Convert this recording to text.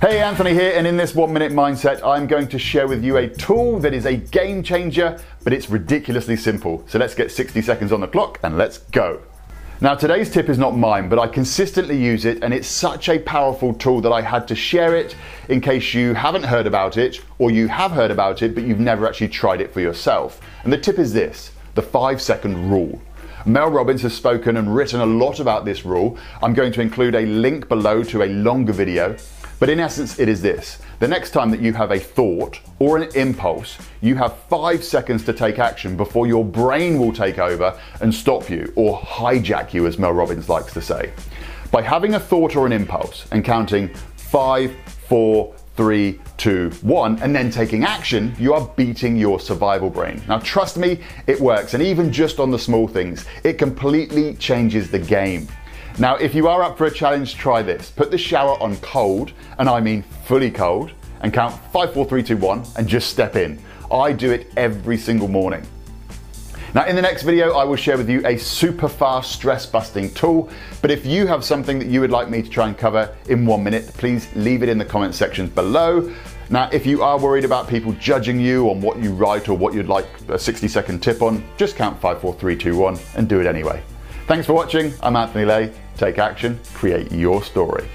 Hey, Anthony here, and in this one minute mindset, I'm going to share with you a tool that is a game changer, but it's ridiculously simple. So let's get 60 seconds on the clock and let's go. Now, today's tip is not mine, but I consistently use it, and it's such a powerful tool that I had to share it in case you haven't heard about it or you have heard about it, but you've never actually tried it for yourself. And the tip is this the five second rule. Mel Robbins has spoken and written a lot about this rule. I'm going to include a link below to a longer video. But in essence, it is this. The next time that you have a thought or an impulse, you have five seconds to take action before your brain will take over and stop you, or hijack you, as Mel Robbins likes to say. By having a thought or an impulse and counting five, four, three, two, one, and then taking action, you are beating your survival brain. Now, trust me, it works, and even just on the small things, it completely changes the game. Now, if you are up for a challenge, try this. Put the shower on cold, and I mean fully cold, and count five, four, three, two, one, and just step in. I do it every single morning. Now, in the next video, I will share with you a super fast stress busting tool. But if you have something that you would like me to try and cover in one minute, please leave it in the comment sections below. Now, if you are worried about people judging you on what you write or what you'd like a 60 second tip on, just count five, four, three, two, one, and do it anyway. Thanks for watching. I'm Anthony Lay. Take action, create your story.